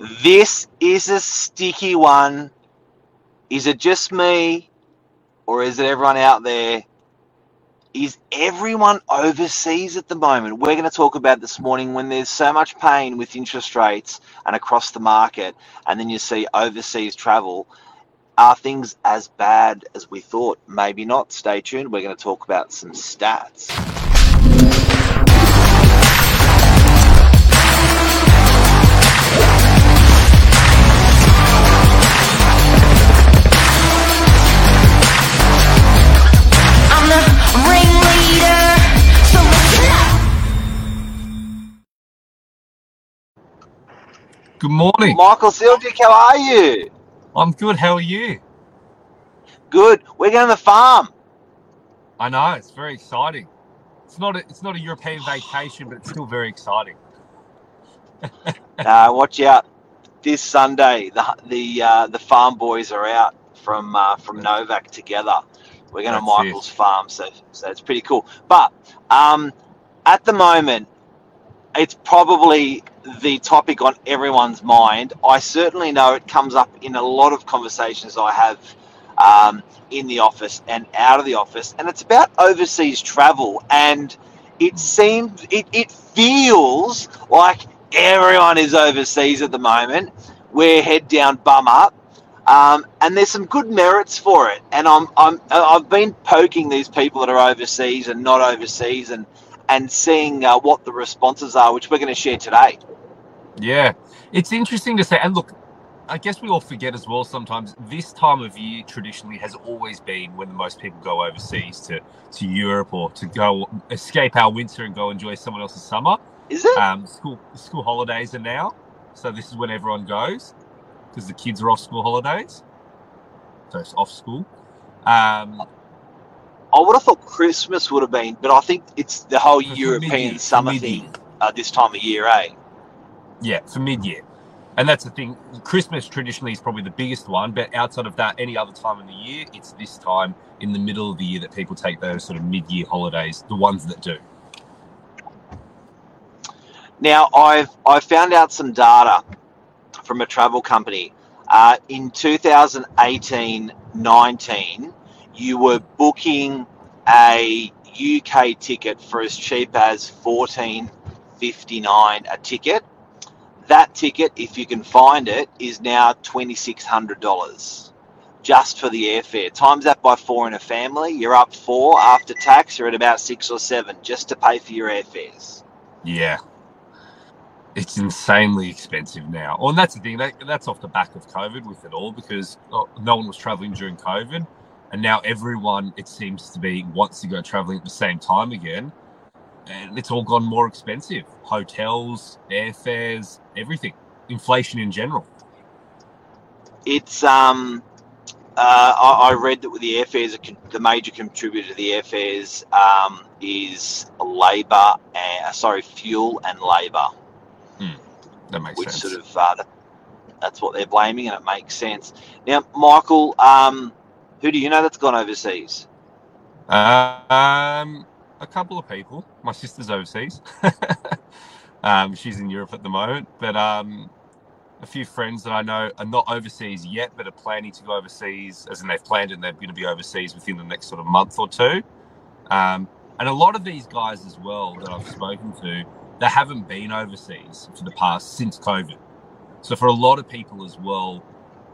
This is a sticky one. Is it just me, or is it everyone out there? Is everyone overseas at the moment? We're going to talk about this morning when there's so much pain with interest rates and across the market, and then you see overseas travel. Are things as bad as we thought? Maybe not. Stay tuned. We're going to talk about some stats. Good morning. Michael Sildick, how are you? I'm good. How are you? Good. We're going to the farm. I know it's very exciting. It's not a, it's not a European vacation, but it's still very exciting. Uh, watch out. This Sunday, the the uh, the farm boys are out from uh, from Novak together. We're going to That's it. Michael's farm, so so it's pretty cool. But um, at the moment, it's probably the topic on everyone's mind. I certainly know it comes up in a lot of conversations I have um, in the office and out of the office, and it's about overseas travel. And it seems, it, it feels like everyone is overseas at the moment. We're head down, bum up. Um, and there's some good merits for it. And I'm, I'm, I've been poking these people that are overseas and not overseas, and and seeing uh, what the responses are, which we're going to share today. Yeah, it's interesting to say. And look, I guess we all forget as well sometimes. This time of year traditionally has always been when the most people go overseas to to Europe or to go escape our winter and go enjoy someone else's summer. Is it? Um, school school holidays are now, so this is when everyone goes because the kids are off school holidays, so it's off school. Um, I would have thought Christmas would have been, but I think it's the whole For- European mid-year, summer mid-year. thing uh, this time of year, eh? Yeah, for mid year. And that's the thing. Christmas traditionally is probably the biggest one, but outside of that, any other time in the year, it's this time in the middle of the year that people take those sort of mid year holidays, the ones that do. Now, I've I found out some data from a travel company. Uh, in 2018-19, you were booking a UK ticket for as cheap as 14.59 a ticket. That ticket, if you can find it, is now $2,600 just for the airfare. Times that by four in a family, you're up four after tax. You're at about six or seven just to pay for your airfares. Yeah. It's insanely expensive now. Well, and that's the thing. That, that's off the back of COVID with it all because oh, no one was traveling during COVID. And now everyone, it seems to be, wants to go traveling at the same time again. And it's all gone more expensive. Hotels, airfares, everything. Inflation in general. It's um, uh, I, I read that with the airfares, the major contributor to the airfares um, is labour and sorry, fuel and labour, That makes which sense. sort of uh, that's what they're blaming, and it makes sense. Now, Michael, um, who do you know that's gone overseas? Um, a couple of people. My sister's overseas. um, she's in Europe at the moment, but um, a few friends that I know are not overseas yet, but are planning to go overseas, as in they've planned and they're going to be overseas within the next sort of month or two. Um, and a lot of these guys as well that I've spoken to, they haven't been overseas for the past since COVID. So for a lot of people as well,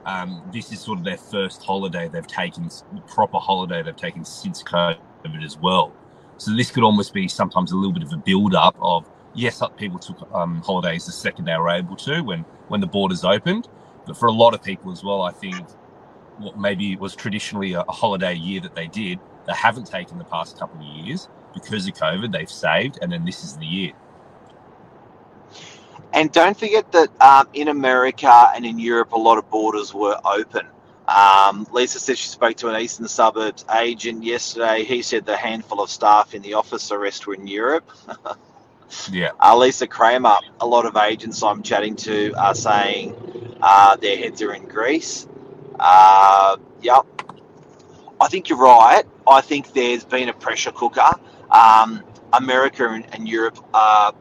um, this is sort of their first holiday they've taken, proper holiday they've taken since COVID as well. So this could almost be sometimes a little bit of a build up of yes, people took um, holidays the second they were able to when when the borders opened, but for a lot of people as well, I think what maybe was traditionally a, a holiday year that they did, they haven't taken the past couple of years because of COVID. They've saved, and then this is the year. And don't forget that um, in America and in Europe, a lot of borders were open. Um, Lisa said she spoke to an eastern suburbs agent yesterday. He said the handful of staff in the office, the rest were in Europe. Yeah, Uh, Lisa Kramer, a lot of agents I'm chatting to are saying uh, their heads are in Greece. Uh, yep. I think you're right. I think there's been a pressure cooker. Um, America and, and Europe are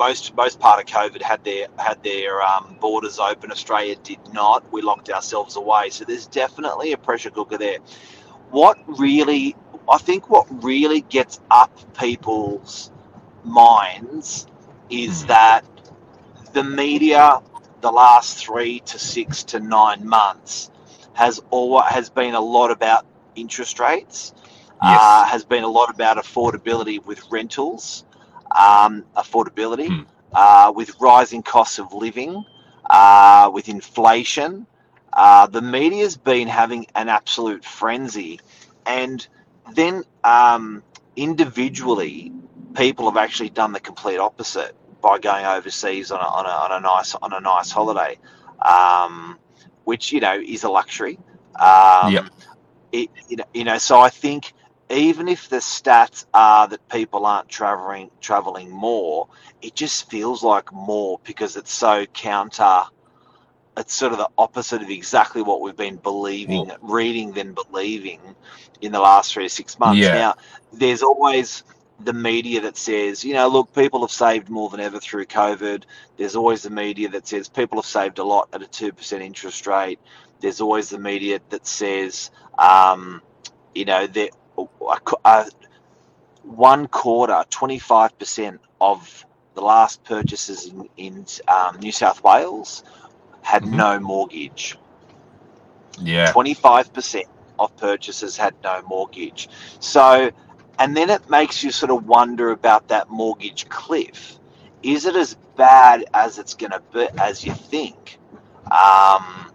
most most part of COVID had their had their um, borders open. Australia did not. We locked ourselves away. So there's definitely a pressure cooker there. What really, I think, what really gets up people's minds is Hmm. that the media, the last three to six to nine months, has all has been a lot about interest rates. Yes. Uh, has been a lot about affordability with rentals, um, affordability, Hmm. uh, with rising costs of living, uh, with inflation. Uh, the media's been having an absolute frenzy, and then um, individually, people have actually done the complete opposite by going overseas on a, on a, on a nice on a nice holiday, um, which you know is a luxury. Um, Yep. It, you know, you know, so I think even if the stats are that people aren't traveling traveling more, it just feels like more because it's so counter. It's sort of the opposite of exactly what we've been believing, Well- reading, then believing in the last three to six months. Yeah. Now, there's always the media that says, you know, look, people have saved more than ever through COVID. There's always the media that says people have saved a lot at a 2% interest rate. There's always the media that says, um, you know, that uh, one quarter, 25% of the last purchases in, in um, New South Wales had Mhm. no mortgage. Yeah. 25% of purchases had no mortgage. So, and then it makes you sort of wonder about that mortgage cliff. Is it as bad as it's going to be, as you think? Um,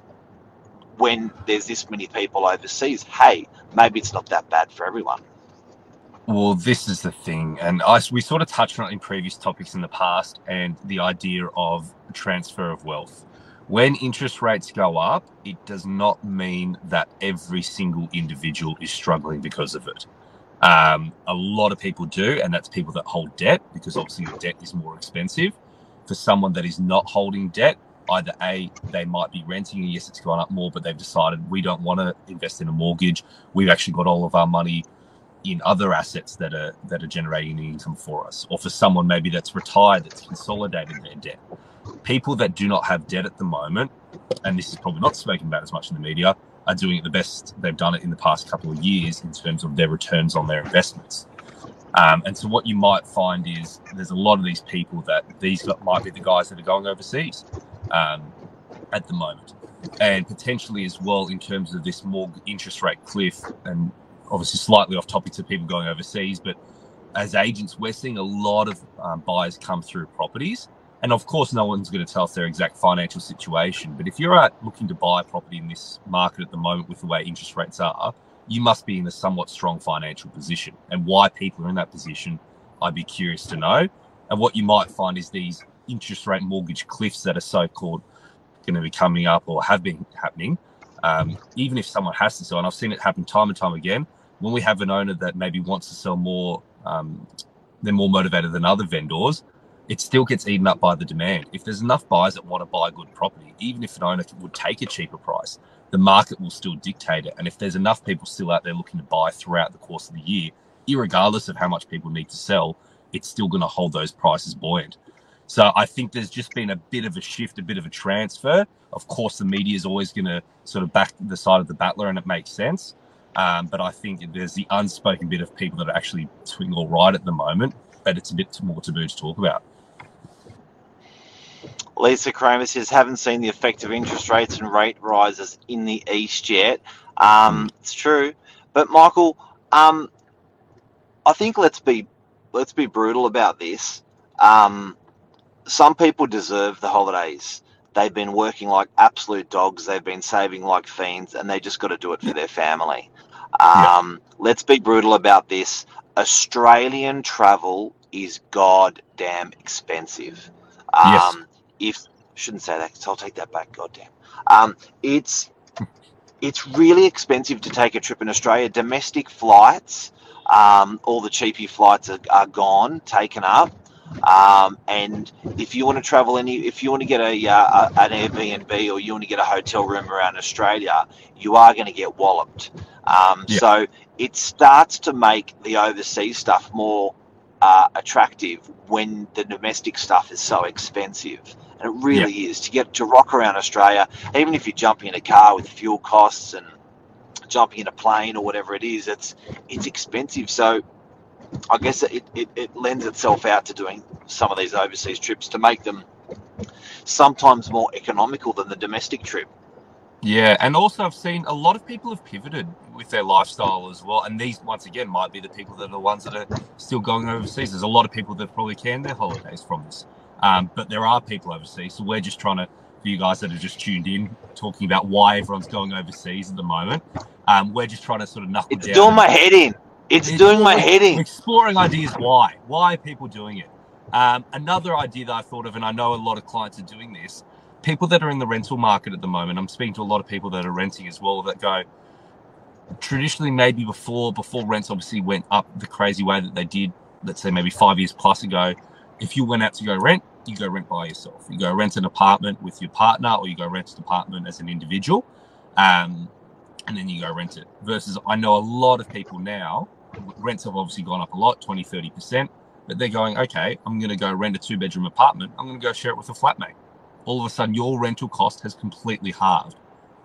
when there's this many people overseas, hey, maybe it's not that bad for everyone. Well, this is the thing, and I we sort of touched on it in previous topics in the past, and the idea of transfer of wealth. When interest rates go up, it does not mean that every single individual is struggling because of it. Um, a lot of people do, and that's people that hold debt because obviously debt is more expensive. For someone that is not holding debt, either A, they might be renting, and yes, it's gone up more, but they've decided we don't want to invest in a mortgage. We've actually got all of our money in other assets that are that are generating income for us, or for someone maybe that's retired that's consolidated their debt. People that do not have debt at the moment, and this is probably not spoken about as much in the media, are doing it the best they've done it in the past couple of years in terms of their returns on their investments. Um, and so what you might find is there's a lot of these people that these might be the guys that are going overseas um, at the moment, and potentially as well in terms of this more interest rate cliff and obviously slightly off topic to people going overseas, but as agents, we're seeing a lot of um, buyers come through properties. And of course, no one's going to tell us their exact financial situation. But if you're out looking to buy a property in this market at the moment with the way interest rates are, you must be in a somewhat strong financial position. And why people are in that position, I'd be curious to know. And what you might find is these interest rate mortgage cliffs that are so called going to be coming up or have been happening. Um, even if someone has to sell, and I've seen it happen time and time again, when we have an owner that maybe wants to sell more, um, they're more motivated than other vendors, it still gets eaten up by the demand. If there's enough buyers that want to buy good property, even if an owner would take a cheaper price, the market will still dictate it. And if there's enough people still out there looking to buy throughout the course of the year, irregardless of how much people need to sell, it's still going to hold those prices buoyant. So I think there's just been a bit of a shift, a bit of a transfer. Of course, the media is always going to sort of back the side of the battler, and it makes sense. Um, but I think there's the unspoken bit of people that are actually doing all right at the moment, but it's a bit more taboo to talk about. Lisa Kramer says, haven't seen the effect of interest rates and rate rises in the East yet. Um, it's true. But Michael, um, I think let's be let's be brutal about this. Um, some people deserve the holidays. They've been working like absolute dogs. They've been saving like fiends, and they just got to do it for their family. Yeah. Um, let's be brutal about this. Australian travel is goddamn expensive. Um, Yes. If shouldn't say that, 'cause I'll take that back. Goddamn. Um, it's it's really expensive to take a trip in Australia. Domestic flights, um, all the cheapy flights are, are gone, taken up. Um, and if you want to travel any, if you want to get a, uh, a an Airbnb or you want to get a hotel room around Australia, you are going to get walloped. Um, Yeah. So it starts to make the overseas stuff more uh, attractive when the domestic stuff is so expensive. And it really is to get to rock around Australia, even if you're jumping in a car with fuel costs and jumping in a plane or whatever it is, it's it's expensive. So I guess it, it, it lends itself out to doing some of these overseas trips to make them sometimes more economical than the domestic trip. Yeah, and also I've seen a lot of people have pivoted with their lifestyle as well. And these, once again, might be the people that are the ones that are still going overseas. There's a lot of people that probably can their holidays from this, um, but there are people overseas. So we're just trying to, for you guys that are just tuned in, talking about why everyone's going overseas at the moment. Um, we're just trying to sort of knuckle It's down. doing my head in. It's doing my head in. exploring ideas why. Why are people doing it? Um, another idea that I thought of, and I know a lot of clients are doing this, people that are in the rental market at the moment, I'm speaking to a lot of people that are renting as well that go, traditionally maybe before before rents obviously went up the crazy way that they did, let's say maybe five years plus ago, if you went out to go rent, you go rent by yourself. You go rent an apartment with your partner or you go rent an apartment as an individual. Um, and then you go rent it. Versus I know a lot of people now, rents have obviously gone up a lot, 20, 30%, but they're going, okay, I'm going to go rent a two bedroom apartment. I'm going to go share it with a flatmate. All of a sudden, your rental cost has completely halved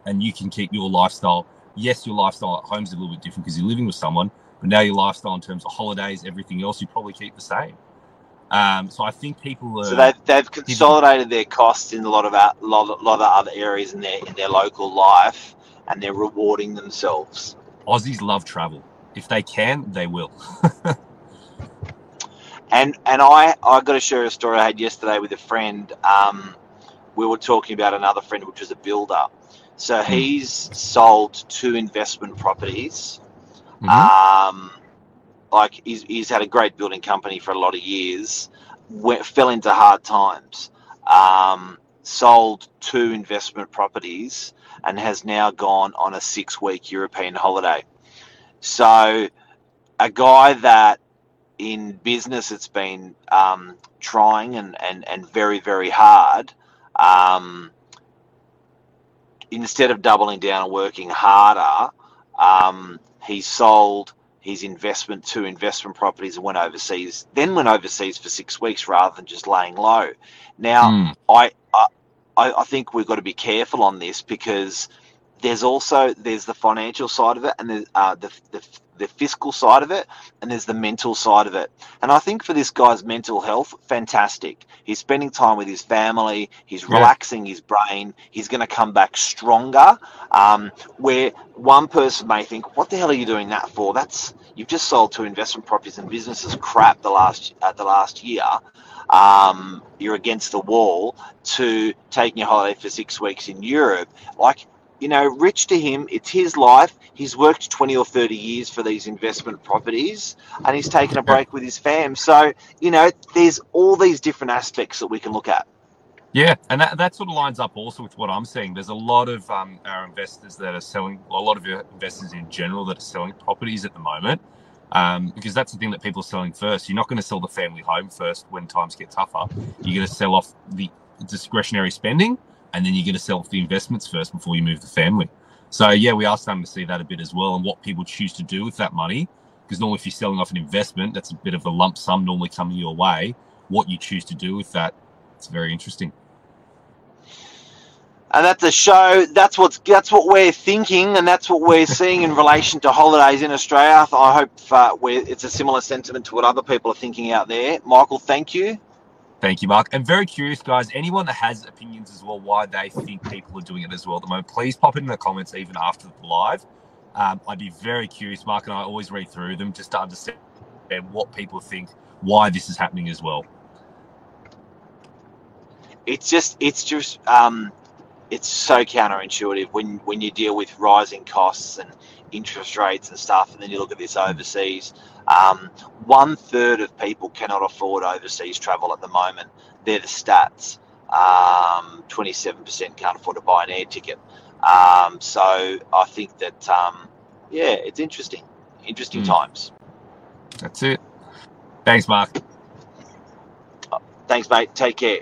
and you can keep your lifestyle. Yes, your lifestyle at home is a little bit different because you're living with someone, but now your lifestyle in terms of holidays, everything else, you probably keep the same. Um, so I think people are. So they've, they've consolidated their costs in a lot of a lot, lot of other areas in their in their local life, and they're rewarding themselves. Aussies love travel. If they can, they will. And and I I got to share a story I had yesterday with a friend. Um, we were talking about another friend, which was a builder. So he's sold two investment properties. Mhm. Um, like he's, he's had a great building company for a lot of years. Went, fell into hard times. Um, sold two investment properties and has now gone on a six-week European holiday. So, a guy that in business it's been um, trying and, and, and very very hard. Um, instead of doubling down and working harder, um, he sold his investment to investment properties and went overseas. Then went overseas for six weeks rather than just laying low. Now, Mm. I, I I I think we've got to be careful on this because there's also there's the financial side of it and there's uh, the, the the fiscal side of it and there's the mental side of it. And I think for this guy's mental health, fantastic. He's spending time with his family. He's Yeah. relaxing his brain. He's going to come back stronger. Um, where one person may think, "What the hell are you doing that for? That's you've just sold two investment properties and businesses crap the last uh, the last year." Um, you're against the wall to taking a holiday for six weeks in Europe. Like you know, rich to him, it's his life. He's worked 20 or 30 years for these investment properties and he's taken a break with his fam. So, you know, there's all these different aspects that we can look at. Yeah, and that, that sort of lines up also with what I'm seeing. There's a lot of um, our investors that are selling, a lot of your investors in general that are selling properties at the moment, um, because that's the thing that people are selling first. You're not going to sell the family home first when times get tougher. You're going to sell off the discretionary spending, and then you're going to sell off the investments first before you move the family. So yeah, we are starting to see that a bit as well, and what people choose to do with that money. Because normally, if you're selling off an investment, that's a bit of a lump sum normally coming your way. What you choose to do with that, it's very interesting. And that's a show. That's what's that's what we're thinking, and that's what we're seeing in relation to holidays in Australia. I hope uh, it's a similar sentiment to what other people are thinking out there. Michael, thank you. Thank you, Mark. And very curious, guys. Anyone that has opinions as well, why they think people are doing it as well at the moment, please pop it in the comments even after the live. Um, I'd be very curious. Mark and I always read through them just to understand what people think, why this is happening as well. It's just it's just um, it's so counterintuitive when when you deal with rising costs and interest rates and stuff, and then you look at this overseas. Um, one third of people cannot afford overseas travel at the moment. They're the stats. Um, 27% can't afford to buy an air ticket. Um, so I think that um, yeah, it's interesting. Interesting Mm. times. That's it. Thanks, Mark. Thanks, mate. Take care.